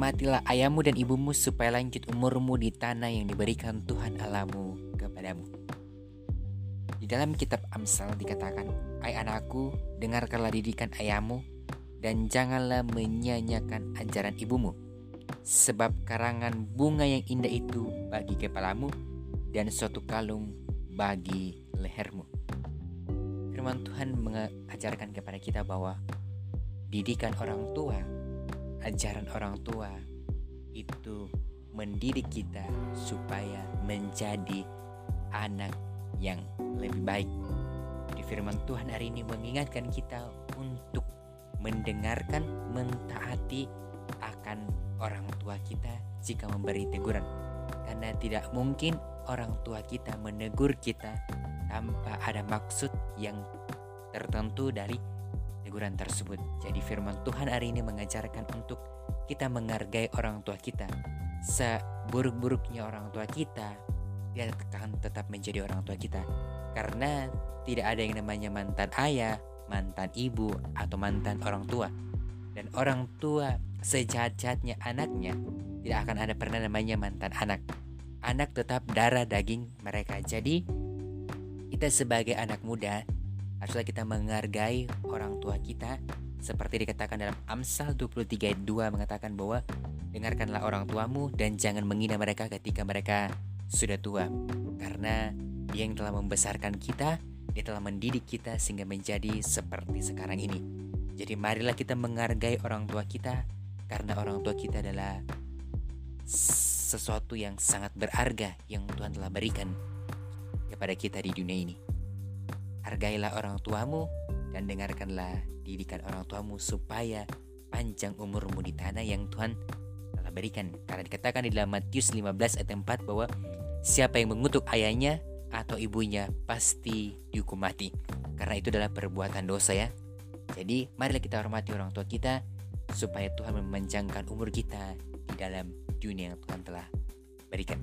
Hormatilah ayahmu dan ibumu supaya lanjut umurmu di tanah yang diberikan Tuhan Allahmu kepadamu. Di dalam kitab Amsal dikatakan, Hai anakku, dengarkanlah didikan ayahmu dan janganlah menyanyikan ajaran ibumu. Sebab karangan bunga yang indah itu bagi kepalamu dan suatu kalung bagi lehermu. Firman Tuhan mengajarkan kepada kita bahwa didikan orang tua, ajaran orang tua itu mendidik kita supaya menjadi anak yang lebih baik. Jadi firman Tuhan hari ini mengingatkan kita untuk mendengarkan, mentaati akan orang tua kita jika memberi teguran. Karena tidak mungkin orang tua kita menegur kita tanpa ada maksud yang tertentu dari teguran tersebut. Jadi firman Tuhan hari ini mengajarkan untuk kita menghargai orang tua kita. Seburuk-buruknya orang tua kita, dia akan tetap menjadi orang tua kita. Karena tidak ada yang namanya mantan ayah, mantan ibu, atau mantan orang tua. Dan orang tua sejahat-jahatnya anaknya tidak akan ada pernah namanya mantan anak. Anak tetap darah daging mereka. Jadi kita sebagai anak muda haruslah kita menghargai orang tua kita. Seperti dikatakan dalam Amsal 23 ayat 2 mengatakan bahwa dengarkanlah orang tuamu dan jangan menghina mereka ketika mereka sudah tua. Karena dia yang telah membesarkan kita dia telah mendidik kita sehingga menjadi seperti sekarang ini. Jadi marilah kita menghargai orang tua kita karena orang tua kita adalah sesuatu yang sangat berharga yang Tuhan telah berikan kepada kita di dunia ini hargailah orang tuamu dan dengarkanlah didikan orang tuamu supaya panjang umurmu di tanah yang Tuhan telah berikan. Karena dikatakan di dalam Matius 15 ayat 4 bahwa Siapa yang mengutuk ayahnya atau ibunya pasti dihukum mati. Karena itu adalah perbuatan dosa ya. Jadi marilah kita hormati orang tua kita supaya Tuhan memanjangkan umur kita di dalam dunia yang Tuhan telah berikan.